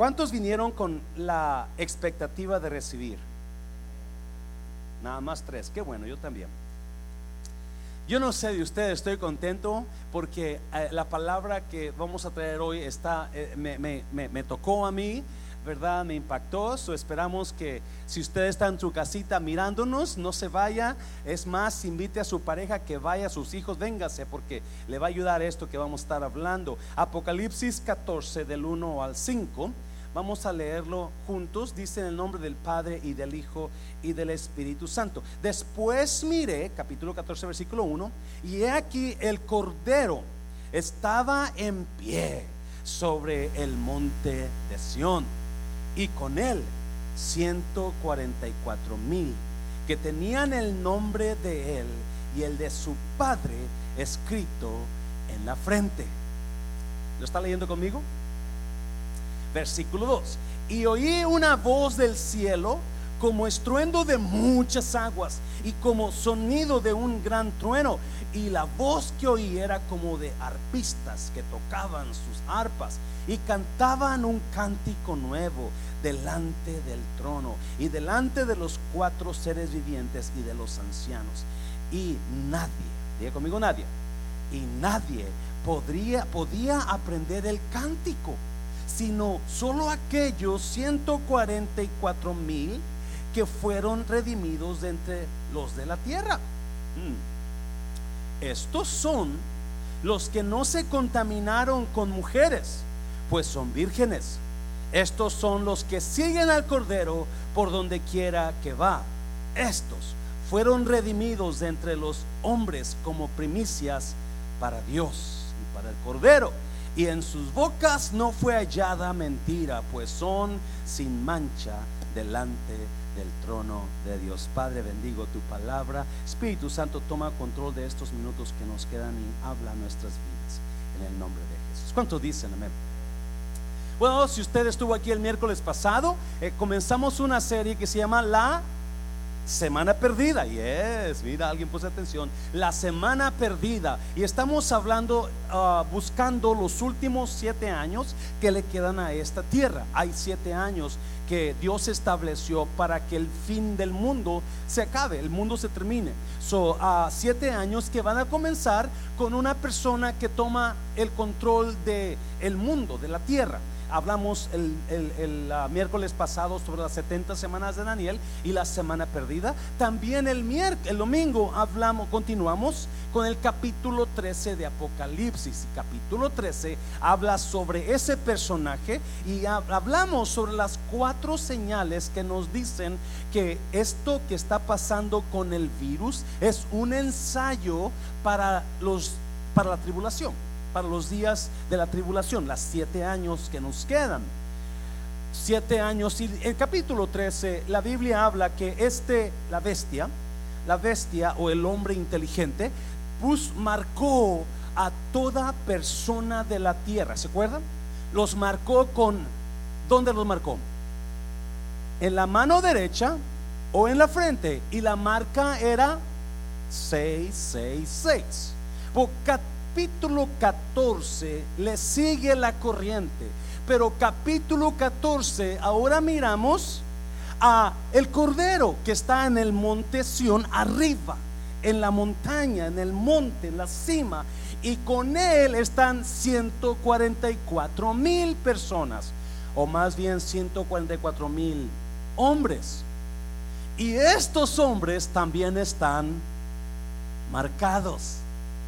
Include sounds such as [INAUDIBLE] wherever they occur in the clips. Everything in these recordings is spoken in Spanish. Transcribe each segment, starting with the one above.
¿Cuántos vinieron con la expectativa de recibir? Nada más tres. Qué bueno, yo también. Yo no sé de ustedes, estoy contento porque eh, la palabra que vamos a traer hoy está, eh, me, me, tocó a mí, ¿verdad? Me impactó. So esperamos que si usted está en su casita mirándonos, no se vaya. Es más, invite a su pareja que vaya, a sus hijos, véngase porque le va a ayudar esto que vamos a estar hablando. Apocalipsis 14 del 1 al 5. Vamos a leerlo juntos. Dice en el nombre del Padre y del Hijo y del Espíritu Santo. Después miré, capítulo 14, versículo 1, y he aquí el Cordero estaba en pie sobre el monte de Sión y con él 144 mil que tenían el nombre de él y el de su padre escrito en la frente. ¿Lo está leyendo conmigo? Versículo 2. Y oí una voz del cielo como estruendo de muchas aguas y como sonido de un gran trueno. Y la voz que oí era como de arpistas que tocaban sus arpas y cantaban un cántico nuevo delante del trono y delante de los cuatro seres vivientes y de los ancianos. Y nadie, diga conmigo nadie, y nadie podría, podía aprender el cántico sino solo aquellos 144 mil que fueron redimidos de entre los de la tierra. Mm. Estos son los que no se contaminaron con mujeres, pues son vírgenes. Estos son los que siguen al Cordero por donde quiera que va. Estos fueron redimidos de entre los hombres como primicias para Dios y para el Cordero y en sus bocas no fue hallada mentira, pues son sin mancha delante del trono de Dios. Padre, bendigo tu palabra. Espíritu Santo, toma control de estos minutos que nos quedan y habla nuestras vidas en el nombre de Jesús. ¿Cuántos dicen amén? Bueno, si usted estuvo aquí el miércoles pasado, eh, comenzamos una serie que se llama La Semana perdida, yes, mira, alguien puso atención. La semana perdida. Y estamos hablando, ah, buscando los últimos siete años que le quedan a esta tierra. Hay siete años que Dios estableció para que el fin del mundo se acabe, el mundo se termine. Son uh, siete años que van a comenzar con una persona que toma el control del el mundo, de la tierra hablamos el, ah, miércoles pasado sobre las 70 semanas de Daniel y la semana perdida. También el, el domingo hablamos, continuamos con el capítulo 13 de Apocalipsis. Capítulo 13 habla sobre ese personaje y hablamos sobre las cuatro señales que nos dicen que esto que está pasando con el virus es un ensayo para los para la tribulación para los días de la tribulación, las siete años que nos quedan. Siete años, y el capítulo 13, la Biblia habla que este, la bestia, la bestia o el hombre inteligente, pues marcó a toda persona de la tierra, ¿se acuerdan? Los marcó con, ¿dónde los marcó? En la mano derecha o en la frente, y la marca era 666 capítulo 14 le sigue la corriente, pero capítulo 14 ahora miramos a el cordero que está en el monte Sión arriba, en la montaña, en el monte, en la cima, y con él están 144 mil personas, o más bien 144 mil hombres. Y estos hombres también están marcados.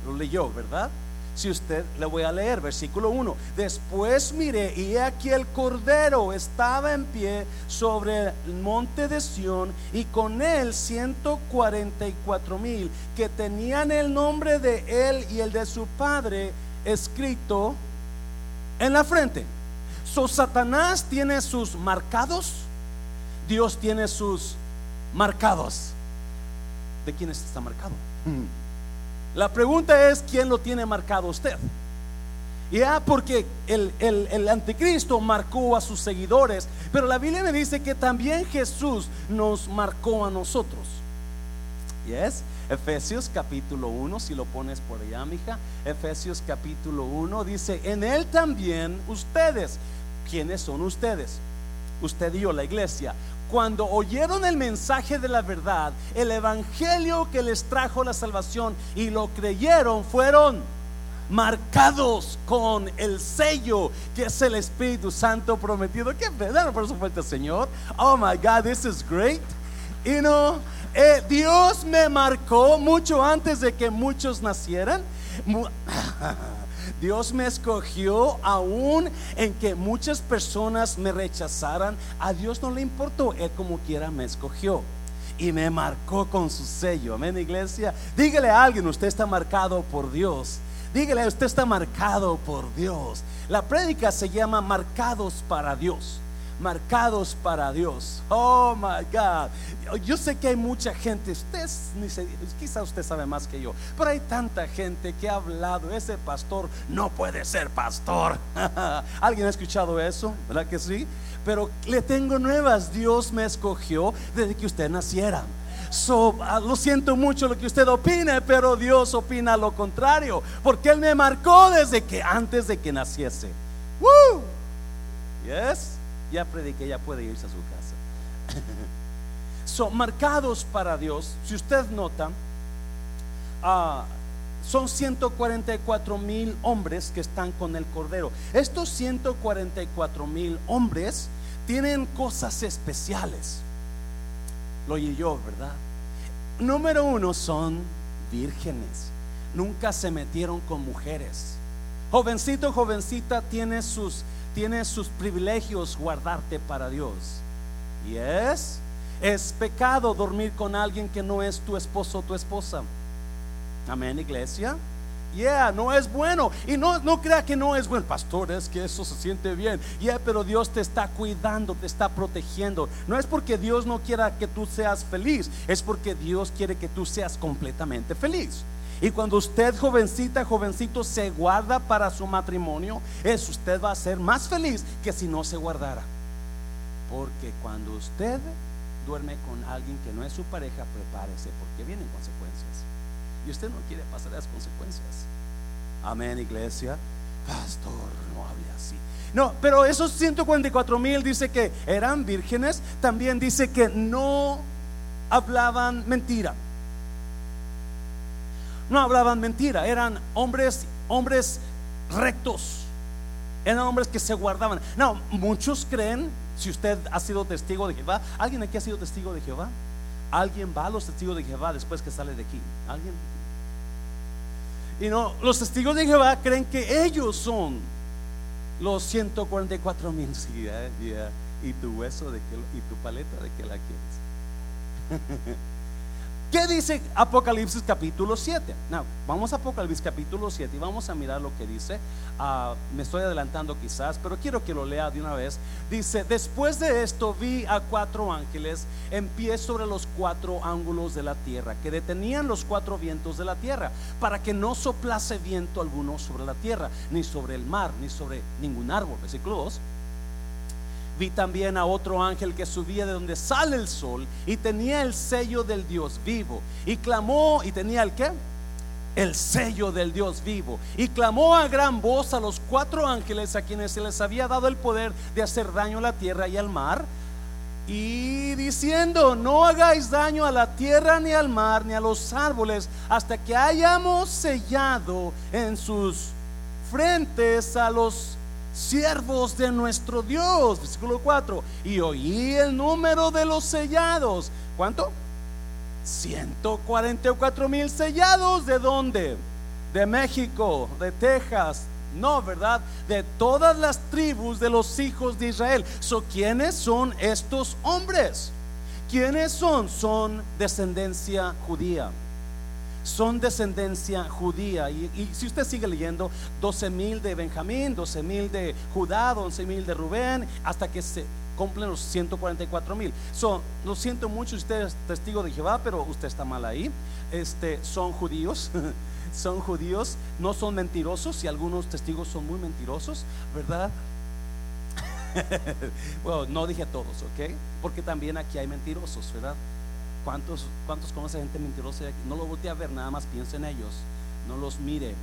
Lo leyó, ¿verdad? Si usted le voy a leer, versículo 1. Después miré y aquí el cordero estaba en pie sobre el monte de Sión y con él 144 mil que tenían el nombre de él y el de su padre escrito en la frente. So Satanás tiene sus marcados, Dios tiene sus marcados. ¿De quién está marcado? La pregunta es, ¿quién lo tiene marcado usted? Ya, porque el, el, anticristo marcó a sus seguidores, pero la Biblia me dice que también Jesús nos marcó a nosotros. Yes, Efesios capítulo 1, si lo pones por allá, mija. Efesios capítulo 1 dice, en él también ustedes, ¿quiénes son ustedes? Usted y yo, la iglesia. Cuando oyeron el mensaje de la verdad, el evangelio que les trajo la salvación y lo creyeron, fueron marcados con el sello que es el Espíritu Santo prometido. Qué verdad, por supuesto, Señor. Oh my God, this is great. You know, eh, Dios me marcó mucho antes de que muchos nacieran. [LAUGHS] Dios me escogió aún en que muchas personas me rechazaran. A Dios no le importó, Él como quiera me escogió y me marcó con su sello. Amén, iglesia. Dígale a alguien, usted está marcado por Dios. Dígale, usted está marcado por Dios. La prédica se llama Marcados para Dios. Marcados para Dios. Oh my God. Yo sé que hay mucha gente, usted quizá usted sabe más que yo, pero hay tanta gente que ha hablado, ese pastor no puede ser pastor. [LAUGHS] ¿Alguien ha escuchado eso? ¿Verdad que sí? Pero le tengo nuevas, Dios me escogió desde que usted naciera. Ah, lo siento mucho lo que usted opine, pero Dios opina lo contrario, porque Él me marcó desde que antes de que naciese. Woo! Yes, ya prediqué, ya puede irse a su casa. [LAUGHS] son marcados para Dios. Si usted nota, ah, son 144 mil hombres que están con el Cordero. Estos 144 mil hombres tienen cosas especiales. Lo oí yo, ¿verdad? Número uno son vírgenes. Nunca se metieron con mujeres. Jovencito, jovencita, tiene sus, tiene sus privilegios guardarte para Dios. Y es, es pecado dormir con alguien que no es tu esposo o tu esposa. Amén, iglesia. Yeah, no es bueno. Y no, no crea que no es bueno. Pastor, es que eso se siente bien. Yeah, pero Dios te está cuidando, te está protegiendo. No es porque Dios no quiera que tú seas feliz, es porque Dios quiere que tú seas completamente feliz. Y cuando usted, jovencita, jovencito, se guarda para su matrimonio, es usted va a ser más feliz que si no se guardara. Porque cuando usted duerme con alguien que no es su pareja, prepárese porque vienen consecuencias. Y usted no quiere pasar las consecuencias. Amén, iglesia. Pastor, no hable así. No, pero esos 144 mil dice que eran vírgenes. También dice que no hablaban mentira. No hablaban mentira. Eran hombres, hombres rectos. Eran hombres que se guardaban. No, muchos creen, si usted ha sido testigo de Jehová, ¿alguien aquí ha sido testigo de Jehová? Alguien va a los testigos de Jehová después que sale de aquí. Alguien. Y no, los testigos de Jehová creen que ellos son los 144 mil. [LAUGHS] Y tu hueso de que, y tu paleta de que la quieres. [LAUGHS] ¿Qué dice Apocalipsis capítulo 7? No, vamos a Apocalipsis capítulo 7 y vamos a mirar lo que dice. Ah, me estoy adelantando quizás, pero quiero que lo lea de una vez. Dice, después de esto vi a cuatro ángeles en pie sobre los cuatro ángulos de la tierra, que detenían los cuatro vientos de la tierra, para que no soplase viento alguno sobre la tierra, ni sobre el mar, ni sobre ningún árbol. Versículo 2. Vi también a otro ángel que subía de donde sale el sol y tenía el sello del Dios vivo. Y clamó, y tenía el qué? El sello del Dios vivo. Y clamó a gran voz a los cuatro ángeles a quienes se les había dado el poder de hacer daño a la tierra y al mar. Y diciendo, no hagáis daño a la tierra ni al mar ni a los árboles hasta que hayamos sellado en sus frentes a los siervos de nuestro Dios. Versículo 4. Y oí el número de los sellados. ¿Cuánto? 144 mil sellados. ¿De dónde? De México, de Texas. No, ¿verdad? De todas las tribus de los hijos de Israel. So, ¿Quiénes son estos hombres? ¿Quiénes son? Son descendencia judía son descendencia judía. Y, si usted sigue leyendo, 12 mil de Benjamín, 12 mil de Judá, 11 mil de Rubén, hasta que se cumplen los 144 mil. So, lo siento mucho, usted es testigo de Jehová, pero usted está mal ahí. Este, son judíos. [LAUGHS] son judíos, no son mentirosos y algunos testigos son muy mentirosos, ¿verdad? [LAUGHS] bueno, no dije todos, ¿ok? Porque también aquí hay mentirosos, ¿verdad? ¿Cuántos, cuántos conoce gente mentirosa? No lo voltee a ver, nada más piensa en ellos, no los mire.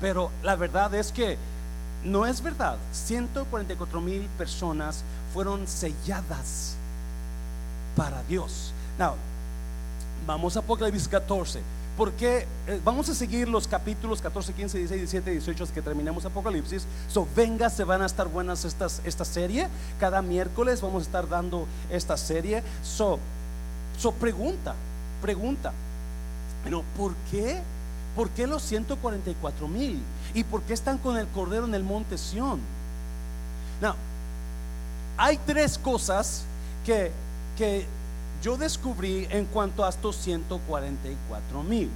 Pero la verdad es que no es verdad. 144 mil personas fueron selladas para Dios. Now, vamos a Apocalipsis 14. Porque eh, vamos a seguir los capítulos 14, 15, 16, 17, 18 hasta que terminemos Apocalipsis. So, venga, se van a estar buenas estas, esta serie. Cada miércoles vamos a estar dando esta serie. So, so pregunta, pregunta. Pero, ¿por qué? ¿Por qué los 144 mil? ¿Y por qué están con el cordero en el monte Sión? Now, hay tres cosas que, que yo descubrí en cuanto a estos 144 mil.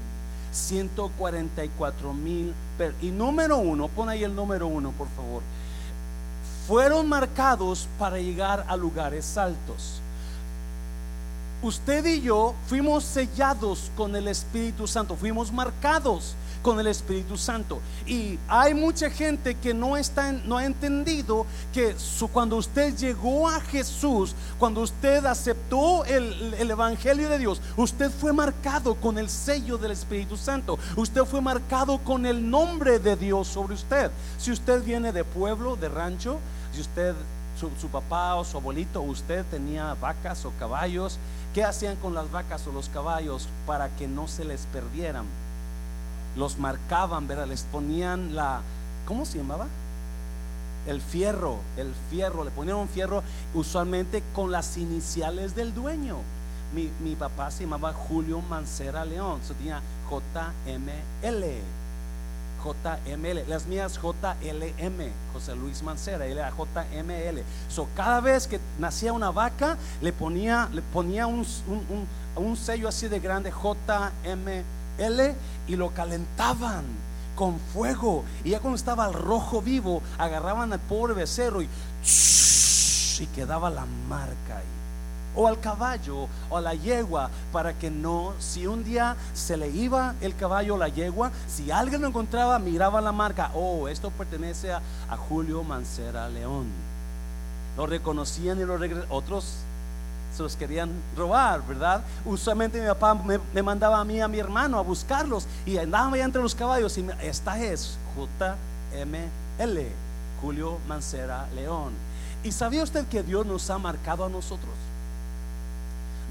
144 mil. Y número uno, pon ahí el número uno, por favor. Fueron marcados para llegar a lugares altos. Usted y yo fuimos sellados con el Espíritu Santo, fuimos marcados con el Espíritu Santo. Y hay mucha gente que no, está, no ha entendido que cuando usted llegó a Jesús, cuando usted aceptó el, el Evangelio de Dios, usted fue marcado con el sello del Espíritu Santo. Usted fue marcado con el nombre de Dios sobre usted. Si usted viene de pueblo, de rancho, si usted su, su, papá o su abuelito usted tenía vacas o caballos, ¿qué hacían con las vacas o los caballos para que no se les perdieran? los marcaban, ¿verdad? Les ponían la, ¿cómo se llamaba? El fierro, el fierro, le ponían un fierro usualmente con las iniciales del dueño. Mi, papá se llamaba Julio Mancera León, se tenía JML. JML, las mías JLM, José Luis Mancera, él era JML. So, cada vez que nacía una vaca, le ponía, le ponía un, un, un sello así de grande, JML y lo calentaban con fuego. Y ya cuando estaba al rojo vivo, agarraban al pobre becerro y, y quedaba la marca ahí. O al caballo o a la yegua, para que no, si un día se le iba el caballo o la yegua, si alguien lo encontraba, miraba la marca. Oh, esto pertenece a, Julio Mancera León. Lo reconocían y lo. Otros se los querían robar, ¿verdad? Usualmente mi papá me, mandaba a mí, a mi hermano, a buscarlos y andaba allá entre los caballos y esta es JML, Julio Mancera León. ¿Y sabía usted que Dios nos ha marcado a nosotros?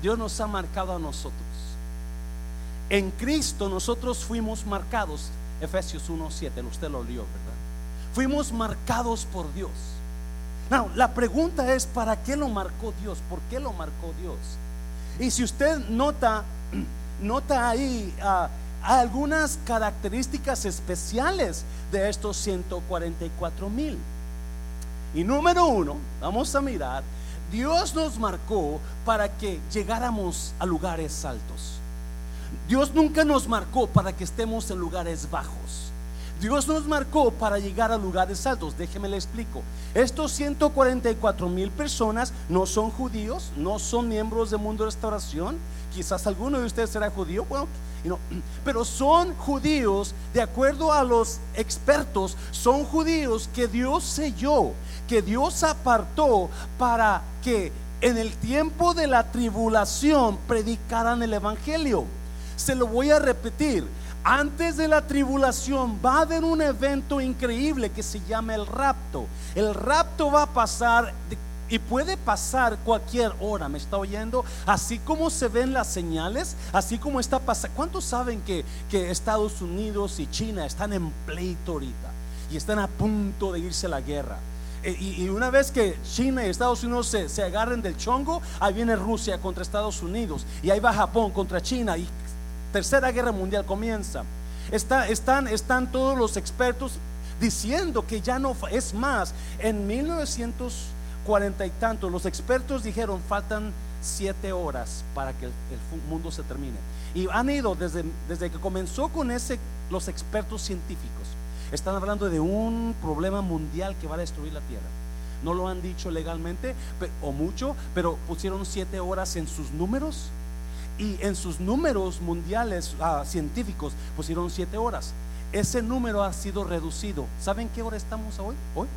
Dios nos ha marcado a nosotros. En Cristo nosotros fuimos marcados, Efesios 1.7, usted lo leyó, ¿verdad? Fuimos marcados por Dios. La pregunta es, ¿para qué lo marcó Dios? ¿Por qué lo marcó Dios? Y si usted nota, [CLEARS THROAT] nota ahí ah, algunas características especiales de estos 144 mil. Y número uno, vamos a mirar, Dios nos marcó para que llegáramos a lugares altos. Dios nunca nos marcó para que estemos en lugares bajos. Dios nos marcó para llegar a lugares altos. Déjeme le explico. Estos 144 mil personas no son judíos, no son miembros del mundo de restauración. Quizás alguno de ustedes será judío, bueno, [CLEARS THROAT] pero son judíos, de acuerdo a los expertos, son judíos que Dios selló, que Dios apartó para que en el tiempo de la tribulación predicaran el Evangelio. Se lo voy a repetir antes de la tribulación va a haber un evento increíble que se llama el rapto. El rapto va a pasar y puede pasar cualquier hora, ¿me está oyendo? Así como se ven las señales, así como está pasando. ¿Cuántos saben que, Estados Unidos y China están en pleito ahorita y están a punto de irse a la guerra? E, y, una vez que China y Estados Unidos se, se, agarren del chongo, ahí viene Rusia contra Estados Unidos y ahí va Japón contra China y tercera guerra mundial comienza. Está, están, están todos los expertos diciendo que ya no es más. En 1940 y tanto, los expertos dijeron faltan siete horas para que el, mundo se termine. Y han ido desde, desde que comenzó con ese, los expertos científicos. Están hablando de un problema mundial que va a destruir la tierra. No lo han dicho legalmente o mucho, pero pusieron siete horas en sus números y en sus números mundiales ah, científicos pusieron siete horas. Ese número ha sido reducido. ¿Saben qué hora estamos hoy? Hoy,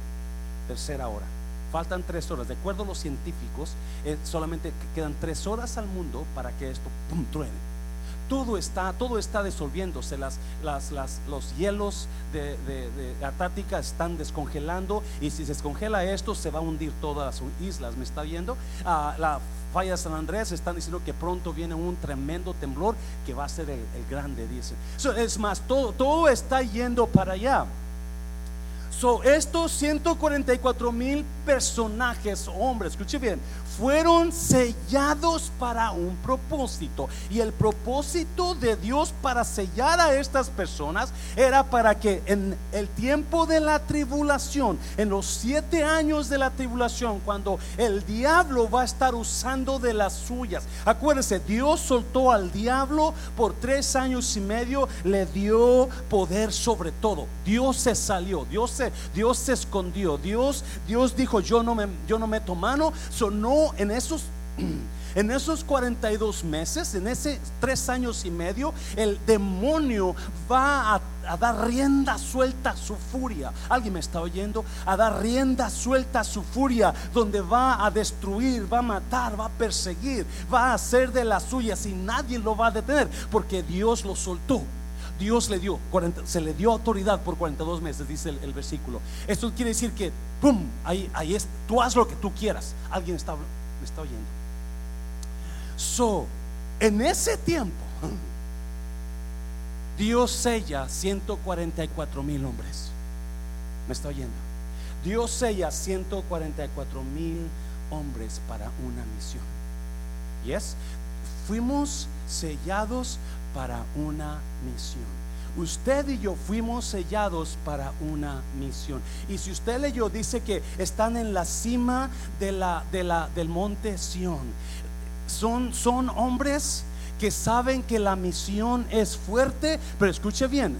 tercera hora. Faltan tres horas. De acuerdo a los científicos, eh, solamente quedan tres horas al mundo para que esto truene. Todo está, todo está disolviéndose, las, las, los hielos de, de, de Antártica están descongelando y si se descongela esto se va a hundir todas las islas, ¿me está viendo? Ah, la falla de San Andrés están diciendo que pronto viene un tremendo temblor que va a ser el, grande, dice. So, es más, todo, todo está yendo para allá. Estos 144 mil personajes, hombres, escuche bien, fueron sellados para un propósito. Y el propósito de Dios para sellar a estas personas era para que en el tiempo de la tribulación, en los siete años de la tribulación, cuando el diablo va a estar usando de las suyas. Acuérdense, Dios soltó al diablo por tres años y medio, le dio poder sobre todo. Dios se salió, Dios se, Dios se escondió, Dios, Dios dijo, yo no me, yo no meto mano, sonó en esos [CLEARS THROAT] en esos 42 meses, en ese tres años y medio, el demonio va a, a, dar rienda suelta a su furia. ¿Alguien me está oyendo? A dar rienda suelta a su furia, donde va a destruir, va a matar, va a perseguir, va a hacer de las suyas y nadie lo va a detener, porque Dios lo soltó. Dios le dio, 40, se le dio autoridad por 42 meses, dice el, el, versículo. Esto quiere decir que, ¡pum! Ahí, ahí es, tú haz lo que tú quieras. Alguien está, me está oyendo. So, en ese tiempo, [LAUGHS] Dios sella 144 mil hombres. ¿Me está oyendo? Dios sella 144 mil hombres para una misión. Yes, fuimos sellados para una misión. Usted y yo fuimos sellados para una misión. Y si usted leyó, dice que están en la cima de la, de la, del monte Sión. Son, son hombres que saben que la misión es fuerte, pero escuche bien,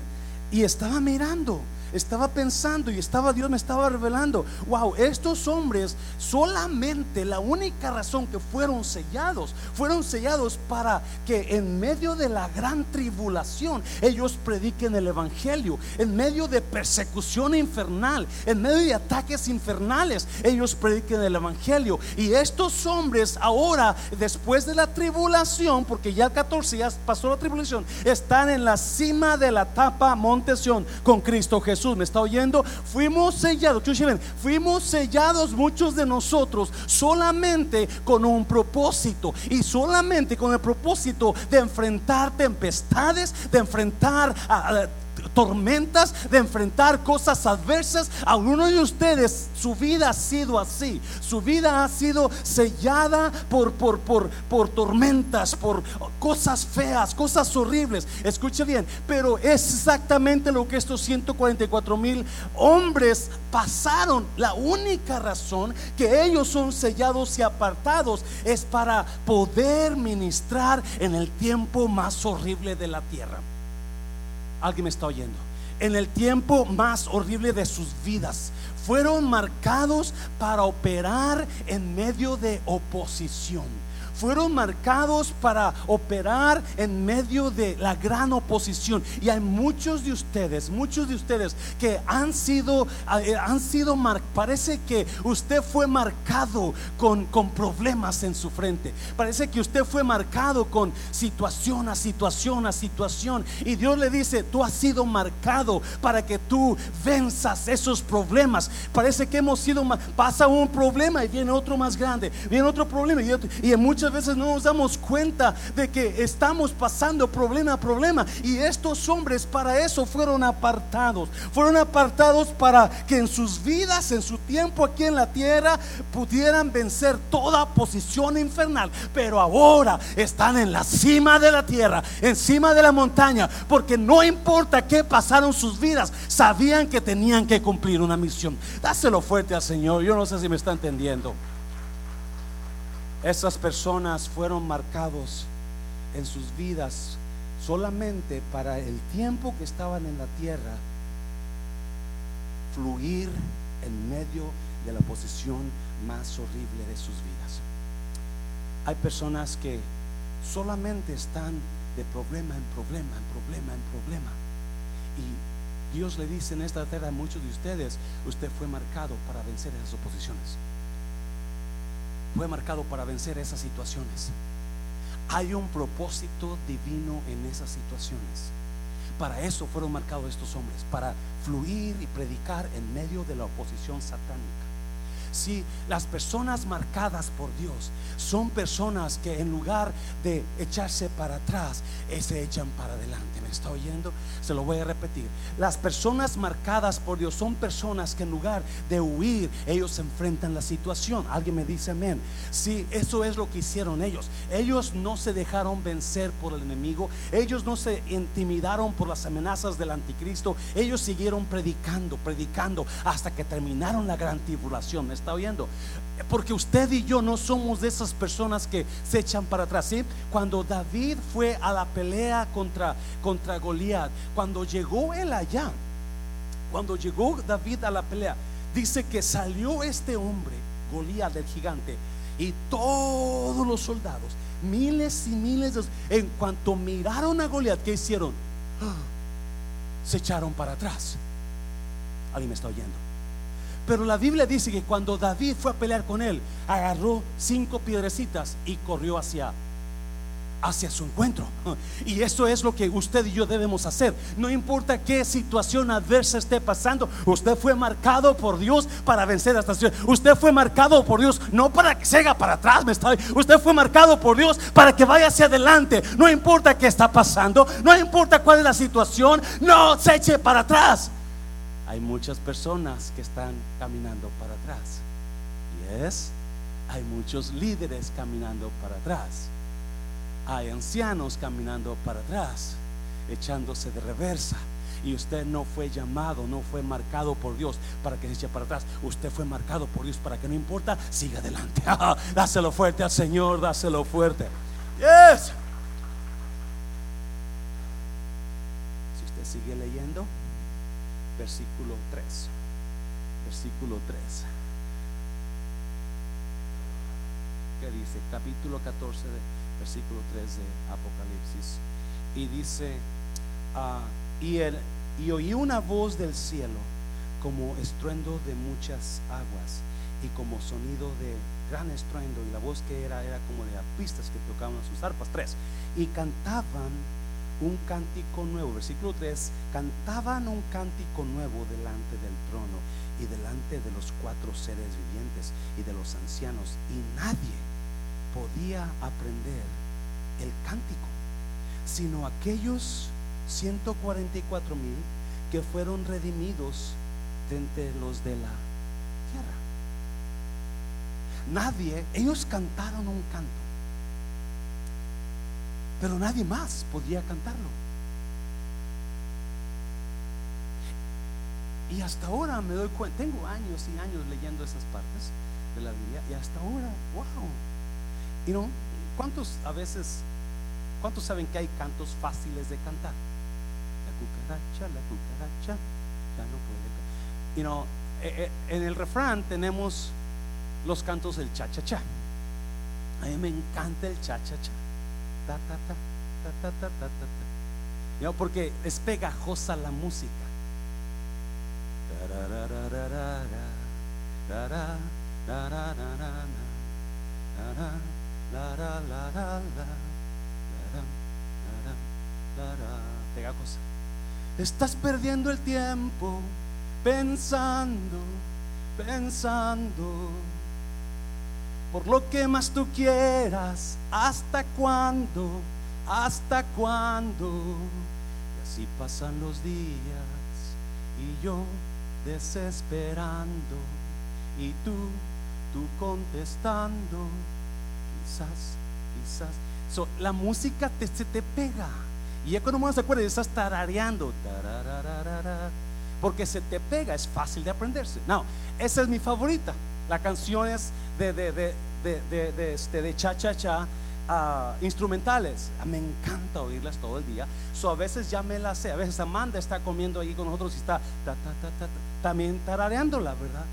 y estaba mirando estaba pensando y estaba Dios me estaba revelando, wow, estos hombres solamente la única razón que fueron sellados, fueron sellados para que en medio de la gran tribulación ellos prediquen el evangelio, en medio de persecución infernal, en medio de ataques infernales, ellos prediquen el evangelio. Y estos hombres ahora después de la tribulación, porque ya el 14 ya pasó la tribulación, están en la cima de la tapa Monte Sión con Cristo Jesús. Jesús, ¿me está oyendo? Fuimos sellados, fuimos sellados muchos de nosotros solamente con un propósito y solamente con el propósito de enfrentar tempestades, de enfrentar a, tormentas, de enfrentar cosas adversas. Algunos de ustedes, su vida ha sido así. Su vida ha sido sellada por, por, por, por tormentas, por cosas feas, cosas horribles. Escuche bien, pero es exactamente lo que estos 144 mil hombres pasaron. La única razón que ellos son sellados y apartados es para poder ministrar en el tiempo más horrible de la tierra. Alguien me está oyendo. En el tiempo más horrible de sus vidas, fueron marcados para operar en medio de oposición fueron marcados para operar en medio de la gran oposición. Y hay muchos de ustedes, muchos de ustedes que han sido, eh, han sido parece que usted fue marcado con, con problemas en su frente. Parece que usted fue marcado con situación a situación a situación. Y Dios le dice, tú has sido marcado para que tú venzas esos problemas. Parece que hemos sido, pasa un problema y viene otro más grande, viene otro problema y, otro, y en muchas veces no nos damos cuenta de que estamos pasando problema a problema. Y estos hombres para eso fueron apartados. Fueron apartados para que en sus vidas, en su tiempo aquí en la tierra, pudieran vencer toda posición infernal. Pero ahora están en la cima de la tierra, encima de la montaña, porque no importa qué pasaron sus vidas, sabían que tenían que cumplir una misión. Dáselo fuerte al Señor. Yo no sé si me está entendiendo. Esas personas fueron marcados en sus vidas solamente para el tiempo que estaban en la tierra, fluir en medio de la posición más horrible de sus vidas. Hay personas que solamente están de problema en problema, en problema, en problema. Y Dios le dice en esta tierra a muchos de ustedes, usted fue marcado para vencer esas oposiciones fue marcado para vencer esas situaciones. Hay un propósito divino en esas situaciones. Para eso fueron marcados estos hombres, para fluir y predicar en medio de la oposición satánica. Si las personas marcadas por Dios son personas que en lugar de echarse para atrás, eh, se echan para adelante. ¿Me está oyendo? Se lo voy a repetir. Las personas marcadas por Dios son personas que en lugar de huir, ellos enfrentan la situación. Alguien me dice amén. Si eso es lo que hicieron ellos. Ellos no se dejaron vencer por el enemigo. Ellos no se intimidaron por las amenazas del anticristo. Ellos siguieron predicando, predicando hasta que terminaron la gran tribulación está oyendo? Porque usted y yo no somos de esas personas que se echan para atrás. ¿sí? Cuando David fue a la pelea contra, contra Goliat, cuando llegó él allá, cuando llegó David a la pelea, dice que salió este hombre, Goliat el gigante, y todos los soldados, miles y miles de, en cuanto miraron a Goliat, ¿qué hicieron? [GASPS] Se echaron para atrás. ¿Alguien me está oyendo? Pero la Biblia dice que cuando David fue a pelear con él, agarró cinco piedrecitas y corrió hacia hacia su encuentro. [LAUGHS] Y eso es lo que usted y yo debemos hacer. No importa qué situación adversa esté pasando, usted fue marcado por Dios para vencer esta situación. Usted fue marcado por Dios no para que se haga para atrás, me está. Usted fue marcado por Dios para que vaya hacia adelante. No importa qué está pasando, no importa cuál es la situación, no se eche para atrás hay muchas personas que están caminando para atrás. Y es, hay muchos líderes caminando para atrás. Hay ancianos caminando para atrás, echándose de reversa. Y usted no fue llamado, no fue marcado por Dios para que se eche para atrás. Usted fue marcado por Dios para que no importa, siga adelante. [LAUGHS] dáselo fuerte al Señor, dáselo fuerte. Yes. Si usted sigue leyendo, versículo 3. Versículo 3. Que dice, capítulo 14, de, versículo 3 de Apocalipsis. Y dice, uh, y, el, y oí una voz del cielo como estruendo de muchas aguas y como sonido de gran estruendo y la voz que era era como de arpistas que tocaban sus arpas tres y cantaban un cántico nuevo. Versículo 3, cantaban un cántico nuevo delante del trono y delante de los cuatro seres vivientes y de los ancianos. Y nadie podía aprender el cántico, sino aquellos 144 mil que fueron redimidos de entre los de la tierra. Nadie, ellos cantaron un canto pero nadie más podía cantarlo. Y hasta ahora me doy cuenta, tengo años y años leyendo esas partes de la Biblia y hasta ahora, wow. Y no, ¿cuántos a veces, cuántos saben que hay cantos fáciles de cantar? La cucaracha, la cucaracha, ya no puede. Y no, eh, eh, en el refrán tenemos los cantos del cha-cha-cha. A mí me encanta el cha-cha-cha porque es pegajosa la música. Pegajosa. Estás perdiendo el tiempo pensando, pensando por lo que más tú quieras, hasta cuándo, hasta cuándo. Y así pasan los días y yo desesperando y tú, tú contestando, quizás, quizás. la música se te pega. Y ya cuando uno se acuerda, estás tarareando. Porque se te pega, es fácil de aprenderse. No, esa es mi favorita. La canción es de, de, de, de, este, de cha cha cha ah, instrumentales. Ah, me encanta oírlas todo el día. So, a veces ya me las sé. A veces Amanda está comiendo ahí con nosotros y está también tarareándola, ¿verdad?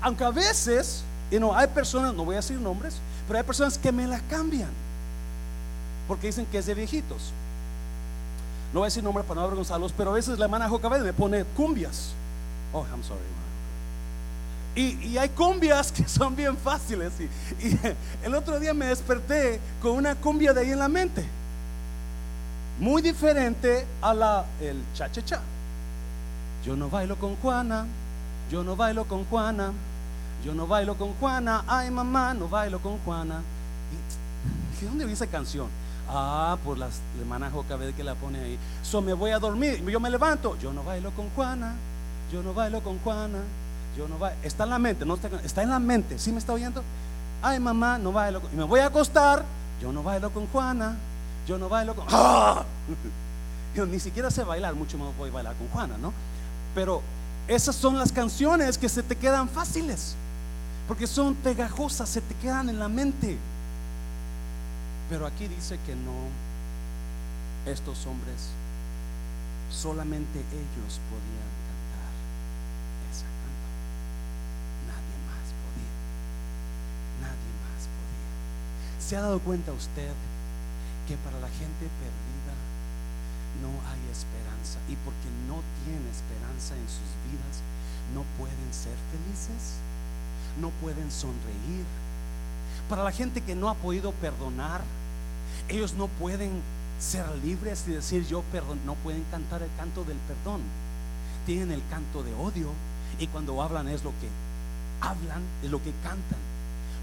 Aunque a veces, you know, hay personas, no voy a decir nombres, pero hay personas que me la cambian. Porque dicen que es de viejitos. No voy a decir nombres para no avergonzarlos, pero a veces la hermana Jocabed me pone cumbias. Oh, I'm sorry. Y, hay cumbias [LAUGHS] que son bien fáciles. Y, [LAUGHS] el otro día me desperté con una cumbia de ahí en la mente. Muy diferente a la el cha cha cha. Yo no bailo con Juana, yo no bailo con Juana, yo no bailo con Juana, ay mamá, no bailo con Juana. ¿Y, ¿Dónde viene esa canción? Ah, por las hermana vez que la pone ahí. So me voy a dormir, yo me levanto, yo no bailo con Juana, yo no bailo con Juana, yo no bailo. Está en la mente, no está, está en la mente, ¿sí me está oyendo? Ay mamá, no bailo y me voy a acostar, yo no bailo con Juana, yo no bailo con... ¡Ah! [LAUGHS] Yo ni siquiera sé bailar, mucho más voy a bailar con Juana, ¿no? Pero esas son las canciones que se te quedan fáciles, porque son pegajosas, se te quedan en la mente. Pero aquí dice que no, estos hombres, solamente ellos podían cantar esa canto. Nadie más podía. Nadie más podía. ¿Se ha dado cuenta usted que para la gente perdida no hay esperanza? Y porque no tiene esperanza en sus vidas, no pueden ser felices, no pueden sonreír para la gente que no ha podido perdonar, ellos no pueden ser libres y decir yo perdón, no pueden cantar el canto del perdón. Tienen el canto de odio y cuando hablan es lo que hablan, es lo que cantan.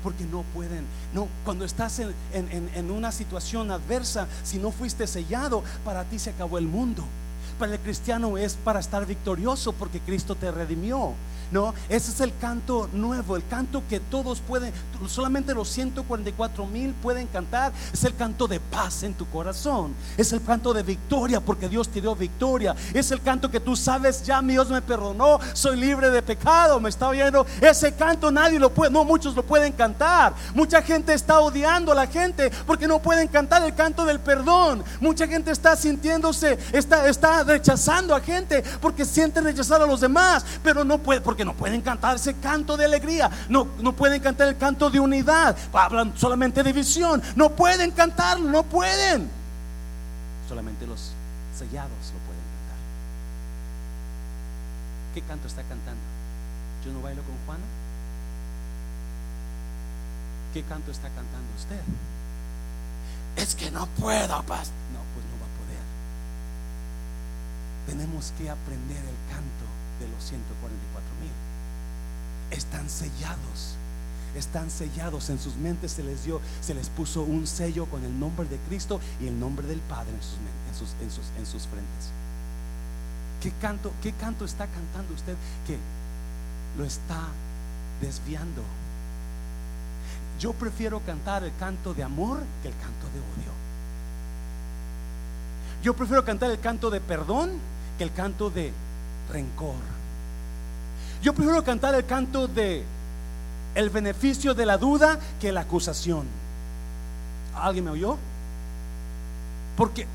Porque no pueden, no, cuando estás en, en una situación adversa, si no fuiste sellado, para ti se acabó el mundo. Para el cristiano es para estar victorioso porque Cristo te redimió. No, ese es el canto nuevo, el canto que todos pueden, solamente los 144 mil pueden cantar. Es el canto de paz en tu corazón. Es el canto de victoria porque Dios te dio victoria. Es el canto que tú sabes, ya Dios me perdonó, soy libre de pecado. Me está oyendo. Ese canto nadie lo puede, no muchos lo pueden cantar. Mucha gente está odiando a la gente porque no pueden cantar el canto del perdón. Mucha gente está sintiéndose, está, está rechazando a gente porque siente rechazar a los demás, pero no puede porque no pueden cantar ese canto de alegría, no, no pueden cantar el canto de unidad, hablan solamente de visión, no pueden cantarlo, no pueden. Solamente los sellados lo pueden cantar. ¿Qué canto está cantando? Yo no bailo con Juana. ¿Qué canto está cantando usted? Es que no puedo. No, pues no va a poder. Tenemos que aprender el canto de los 144 mil. Están sellados, están sellados en sus mentes, se les dio, se les puso un sello con el nombre de Cristo y el nombre del Padre en sus, en sus, en sus, en sus frentes. ¿Qué canto, ¿Qué canto está cantando usted que lo está desviando? Yo prefiero cantar el canto de amor que el canto de odio. Yo prefiero cantar el canto de perdón que el canto de rencor. Yo prefiero cantar el canto de el beneficio de la duda que la acusación. ¿Alguien me oyó? Porque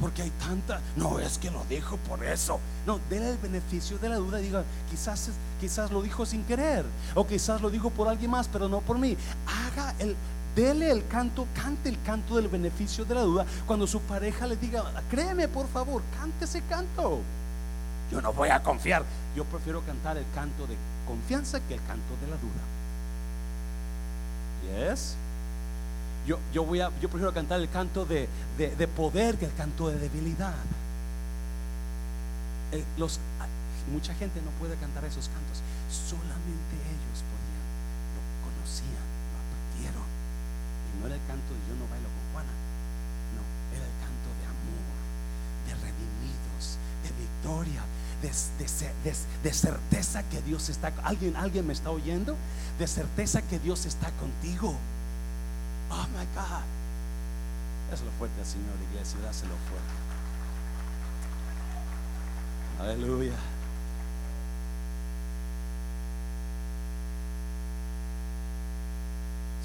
porque hay tanta, no es que lo dijo por eso. No, déle el beneficio de la duda diga, quizás quizás lo dijo sin querer o quizás lo dijo por alguien más, pero no por mí. Haga el dele el canto, cante el canto del beneficio de la duda cuando su pareja le diga, "Créeme, por favor, cante ese canto." Yo no voy a confiar. Yo prefiero cantar el canto de confianza que el canto de la duda. Yes. Yo, yo, voy a, yo prefiero cantar el canto de, de, poder que el canto de debilidad. Eh, los, mucha gente no puede cantar esos cantos. Solamente ellos podían, lo conocían, lo aprendieron. Y no era el canto de yo no bailo con Juana. No, era el canto de amor, de redimidos, de victoria, de, certeza que Dios está. ¿Alguien, ¿Alguien me está oyendo? De certeza que Dios está contigo. Oh my God. Dáselo fuerte al Señor, iglesia. Dáselo fuerte. Aleluya.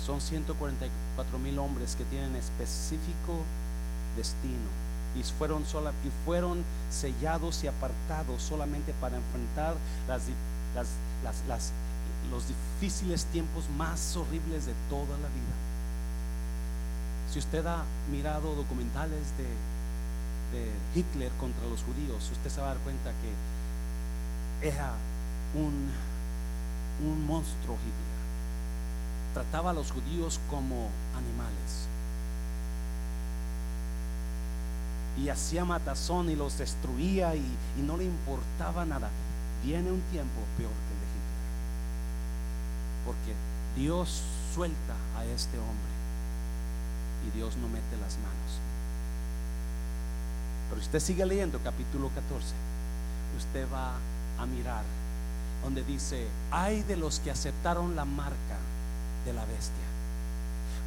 Son 144 mil hombres que tienen específico destino y fueron, sola, y fueron sellados y apartados solamente para enfrentar las, los difíciles tiempos más horribles de toda la vida. Si usted ha mirado documentales de, de Hitler contra los judíos, usted se va a dar cuenta que era un, un monstruo Hitler. Trataba a los judíos como animales. Y hacía matazón y los destruía y, y no le importaba nada. Viene un tiempo peor que el de Hitler. Porque Dios suelta a este hombre y Dios no mete las manos. Pero usted sigue leyendo capítulo 14, usted va a mirar donde dice, hay de los que aceptaron la marca de la bestia,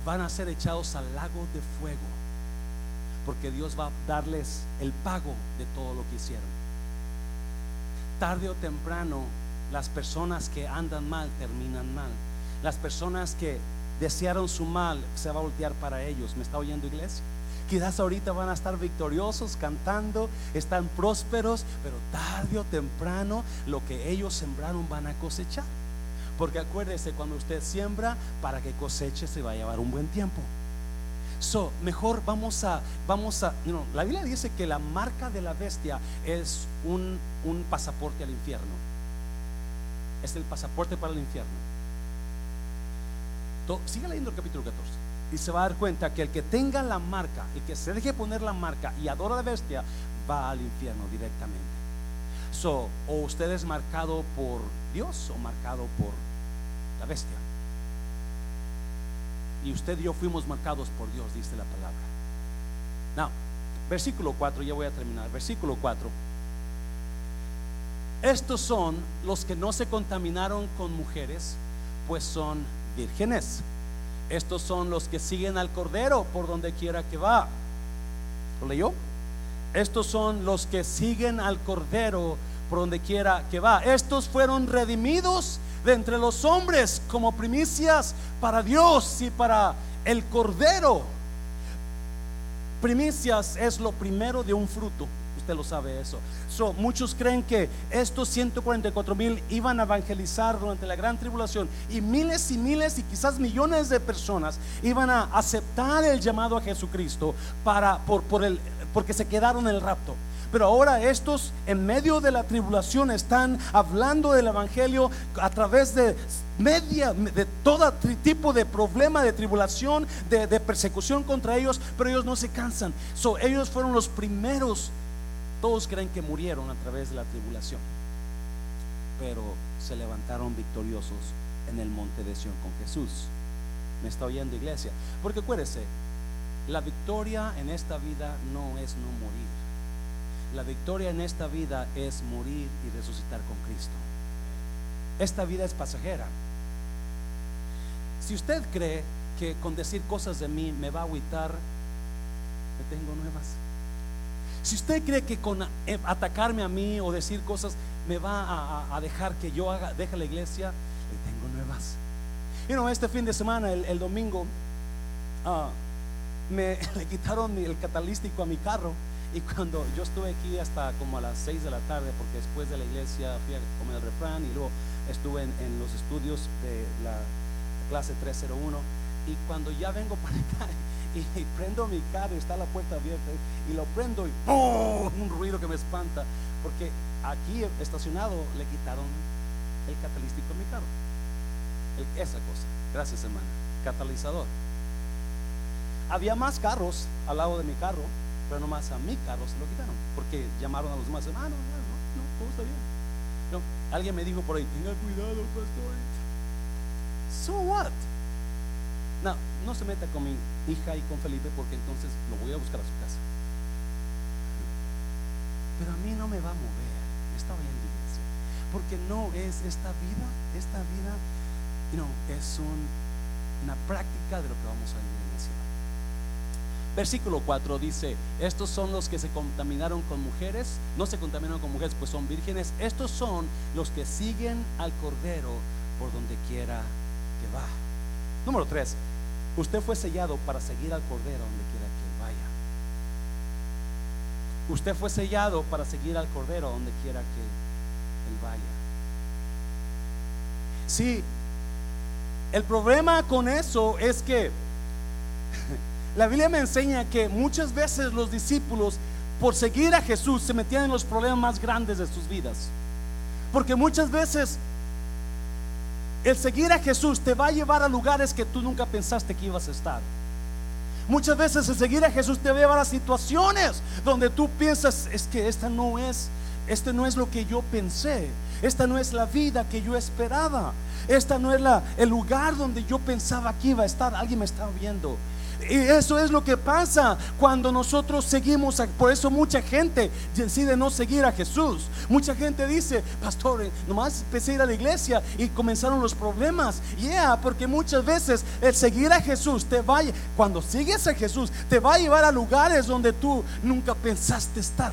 van a ser echados al lago de fuego, porque Dios va a darles el pago de todo lo que hicieron. Tarde o temprano, las personas que andan mal terminan mal. Las personas que desearon su mal se va a voltear para ellos. ¿Me está oyendo iglesia? Quizás ahorita van a estar victoriosos, cantando, están prósperos, pero tarde o temprano lo que ellos sembraron van a cosechar. Porque acuérdese, cuando usted siembra, para que coseche se va a llevar un buen tiempo. So, mejor vamos a, vamos a, no, la Biblia dice que la marca de la bestia es un, un pasaporte al infierno. Es el pasaporte para el infierno. sigue leyendo el capítulo 14 y se va a dar cuenta que el que tenga la marca, el que se deje poner la marca y adora a la bestia, va al infierno directamente. So, o usted es marcado por Dios o marcado por la bestia. Y usted y yo fuimos marcados por Dios, dice la palabra. Now, versículo 4, ya voy a terminar. Versículo 4. Estos son los que no se contaminaron con mujeres, pues son vírgenes. Estos son los que siguen al Cordero por donde quiera que va. ¿Lo leyó? Estos son los que siguen al Cordero por donde quiera que va. Estos fueron redimidos de entre los hombres como primicias para Dios y para el Cordero. Primicias es lo primero de un fruto usted lo sabe eso. So, muchos creen que estos 144 mil iban a evangelizar durante la gran tribulación y miles y miles y quizás millones de personas iban a aceptar el llamado a Jesucristo para, por, por el, porque se quedaron en el rapto. Pero ahora estos en medio de la tribulación están hablando del Evangelio a través de media, de todo tipo de problema, de tribulación, de, persecución contra ellos, pero ellos no se cansan. So, ellos fueron los primeros todos creen que murieron a través de la tribulación, pero se levantaron victoriosos en el monte de Sion con Jesús. ¿Me está oyendo iglesia? Porque acuérdese, la victoria en esta vida no es no morir. La victoria en esta vida es morir y resucitar con Cristo. Esta vida es pasajera. Si usted cree que con decir cosas de mí me va a agüitar, me tengo nuevas. Si usted cree que con eh, atacarme a mí o decir cosas me va a, dejar que yo haga, deje la iglesia, le tengo nuevas. Y no, este fin de semana, el, domingo, ah, me [LAUGHS] le quitaron el catalístico a mi carro. Y cuando yo estuve aquí hasta como a las 6 de la tarde, porque después de la iglesia fui a comer el refrán y luego estuve en, los estudios de la clase 301. Y cuando ya vengo [LAUGHS] para acá, y, prendo mi carro está la puerta abierta y lo prendo y un ruido que me espanta porque aquí estacionado le quitaron el catalítico a mi carro. Esa cosa. Gracias hermana. Catalizador. Había más carros al lado de mi carro pero nomás a mi carro se lo quitaron porque llamaron a los demás hermanos no, no, no, todo está bien no, alguien me dijo por ahí tenga cuidado pastor so what no, no se meta con mi hija y con Felipe porque entonces lo voy a buscar a su casa. Pero a mí no me va a mover. Está bien, iglesia. Porque no es esta vida, esta vida, no, es una práctica de lo que vamos a vivir en la ciudad. Versículo 4 dice, estos son los que se contaminaron con mujeres, no se contaminaron con mujeres, pues son vírgenes. Estos son los que siguen al Cordero por donde quiera que va. Número 3, Usted fue sellado para seguir al Cordero donde quiera que vaya. Usted fue sellado para seguir al Cordero donde quiera que él vaya. Sí, el problema con eso es que la Biblia me enseña que muchas veces los discípulos, por seguir a Jesús, se metían en los problemas más grandes de sus vidas. Porque muchas veces el seguir a Jesús te va a llevar a lugares que tú nunca pensaste que ibas a estar. Muchas veces el seguir a Jesús te va a llevar a situaciones donde tú piensas, es que esta no es, este no es lo que yo pensé. Esta no es la vida que yo esperaba. Esta no es la, el lugar donde yo pensaba que iba a estar. Alguien me está viendo. Y eso es lo que pasa cuando nosotros seguimos. por eso mucha gente decide no seguir a Jesús. Mucha gente dice, pastor, eh, nomás empecé a ir a la iglesia y comenzaron los problemas. Yeah, porque muchas veces el seguir a Jesús te va, cuando sigues a Jesús, te va a llevar a lugares donde tú nunca pensaste estar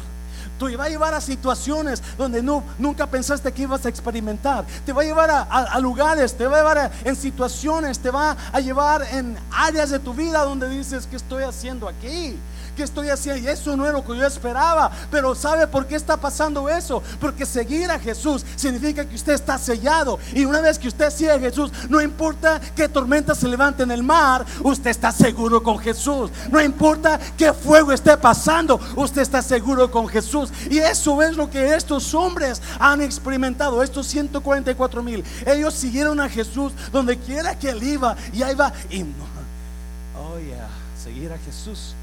te va a llevar a situaciones donde no, nunca pensaste que ibas a experimentar. Te va a llevar a, lugares, te va a llevar en situaciones, te va a llevar en áreas de tu vida donde dices, ¿qué estoy haciendo aquí? ¿Qué estoy haciendo? Y eso no era lo que yo esperaba. Pero ¿sabe por qué está pasando eso? Porque seguir a Jesús significa que usted está sellado. Y una vez que usted sigue a Jesús, no importa qué tormenta se levante en el mar, usted está seguro con Jesús. No importa qué fuego esté pasando, usted está seguro con Jesús. Y eso es lo que estos hombres han experimentado. Estos 144 mil. Ellos siguieron a Jesús donde quiera que él iba. Y ahí va. Y. Oh, yeah. Seguir a Jesús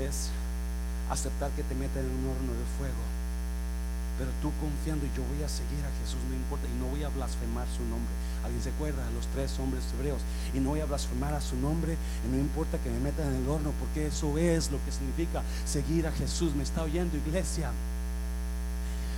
es aceptar que te metan en un horno de fuego. Pero tú confiando, y yo voy a seguir a Jesús, no importa, y no voy a blasfemar su nombre. Alguien se acuerda a los tres hombres hebreos, y no voy a blasfemar a su nombre, y no importa que me metan en el horno, porque eso es lo que significa seguir a Jesús. Me está oyendo, iglesia.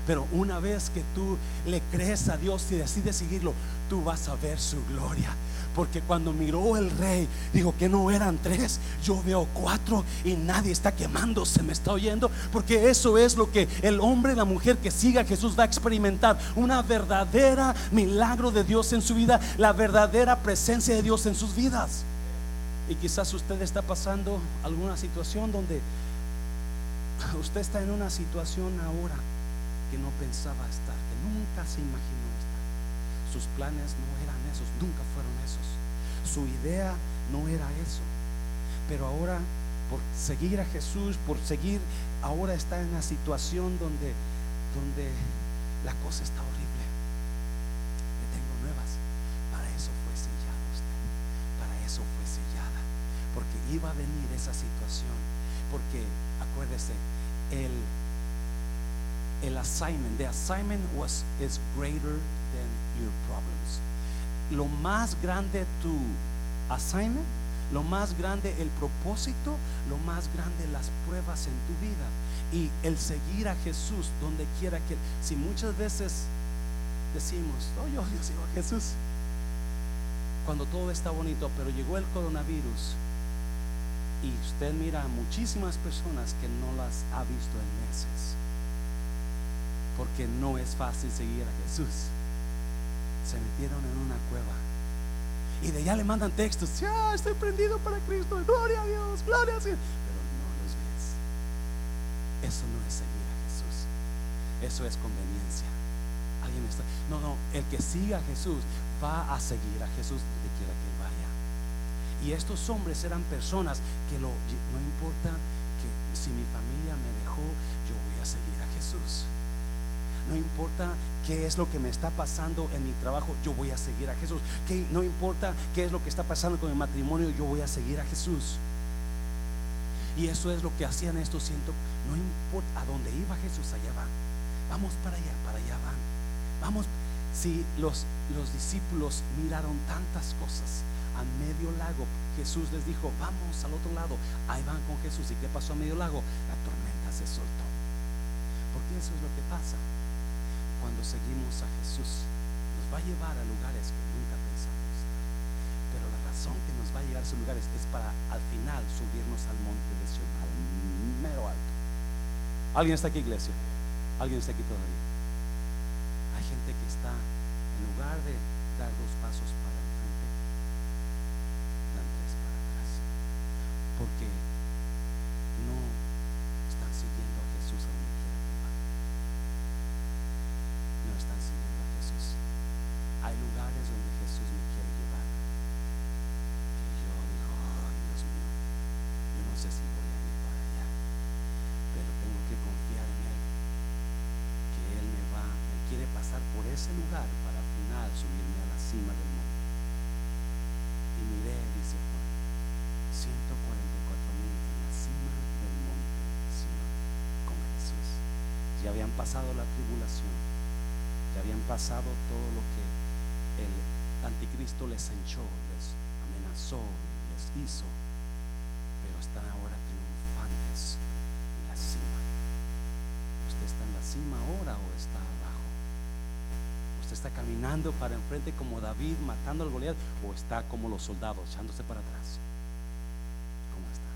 Pero una vez que tú le crees a Dios y decides seguirlo, tú vas a ver su gloria. Porque cuando miró el rey, dijo que no eran tres, yo veo cuatro y nadie está quemando, se me está oyendo. Porque eso es lo que el hombre la mujer que siga a Jesús va a experimentar. Una verdadera milagro de Dios en su vida, la verdadera presencia de Dios en sus vidas. Y quizás usted está pasando alguna situación donde usted está en una situación ahora que no pensaba estar, que nunca se imaginó estar. Sus planes no eran esos, nunca fueron esos. Su idea no era eso. Pero ahora, por seguir a Jesús, por seguir, ahora está en una situación donde, donde la cosa está horrible. Le tengo nuevas. Para eso fue sellado usted. Para eso fue sellada. Porque iba a venir esa situación. Porque, acuérdese, el el assignment, the assignment was is greater than your problems. Lo más grande tu assignment, lo más grande el propósito, lo más grande las pruebas en tu vida y el seguir a Jesús donde quiera que si muchas veces decimos, "Oh, yo, yo sigo a Jesús." Cuando todo está bonito, pero llegó el coronavirus y usted mira a muchísimas personas que no las ha visto en meses porque no es fácil seguir a Jesús. Se metieron en una cueva. Y de allá le mandan textos. Ya estoy prendido para Cristo. Gloria a Dios, gloria a Dios. Pero no los ves. Eso no es seguir a Jesús. Eso es conveniencia. Alguien está. No, no. El que siga a Jesús va a seguir a Jesús donde quiera que vaya. Y estos hombres eran personas que lo, no importa que si mi familia me dejó, yo voy a seguir a Jesús. No importa qué es lo que me está pasando en mi trabajo, yo voy a seguir a Jesús. No importa qué es lo que está pasando con mi matrimonio, yo voy a seguir a Jesús. Y eso es lo que hacían estos cientos. No importa a dónde iba Jesús, allá van. Vamos para allá, para allá van. Vamos. Si los, los discípulos miraron tantas cosas a medio lago, Jesús les dijo, vamos al otro lado. Ahí van con Jesús. ¿Y qué pasó a medio lago? La tormenta se soltó. Porque eso es lo que pasa cuando seguimos a Jesús, nos va a llevar a lugares que nunca pensamos. Pero la razón que nos va a llevar a esos lugares es para al final subirnos al monte de Sion, al mero alto. ¿Alguien está aquí, iglesia? ¿Alguien está aquí todavía? Hay gente que está, en lugar de dar dos pasos para el frente, dan tres para atrás. Porque no están siguiendo a Jesús a están siguiendo a Jesús. Hay lugares donde Jesús me quiere llevar. Y yo digo, ay Dios mío, yo no sé si voy a ir para allá, pero tengo que confiar en Él, que Él me va, me quiere pasar por ese lugar para al final subirme a la cima de habían pasado la tribulación, que habían pasado todo lo que el anticristo les hinchó, les amenazó, les hizo, pero están ahora triunfantes en la cima. ¿Usted está en la cima ahora o está abajo? ¿Usted está caminando para enfrente como David matando al Goliat o está como los soldados echándose para atrás? ¿Cómo está?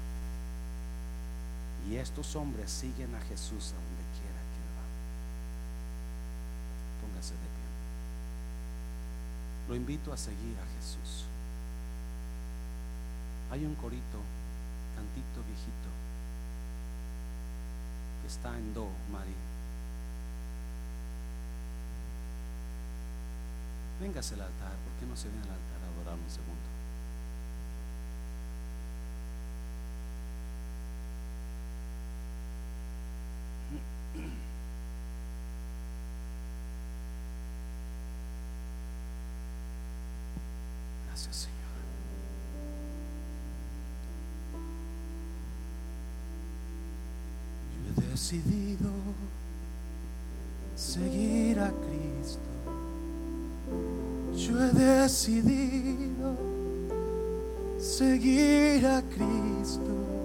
Y estos hombres siguen a Jesús a De. Lo invito a seguir a Jesús. Hay un corito, cantito viejito, que está en do, Mari. Véngase al altar, ¿por qué no se viene al altar a adorar un segundo? Gracias, Señor. Yo he decidido seguir a Cristo. Yo he decidido seguir a Cristo.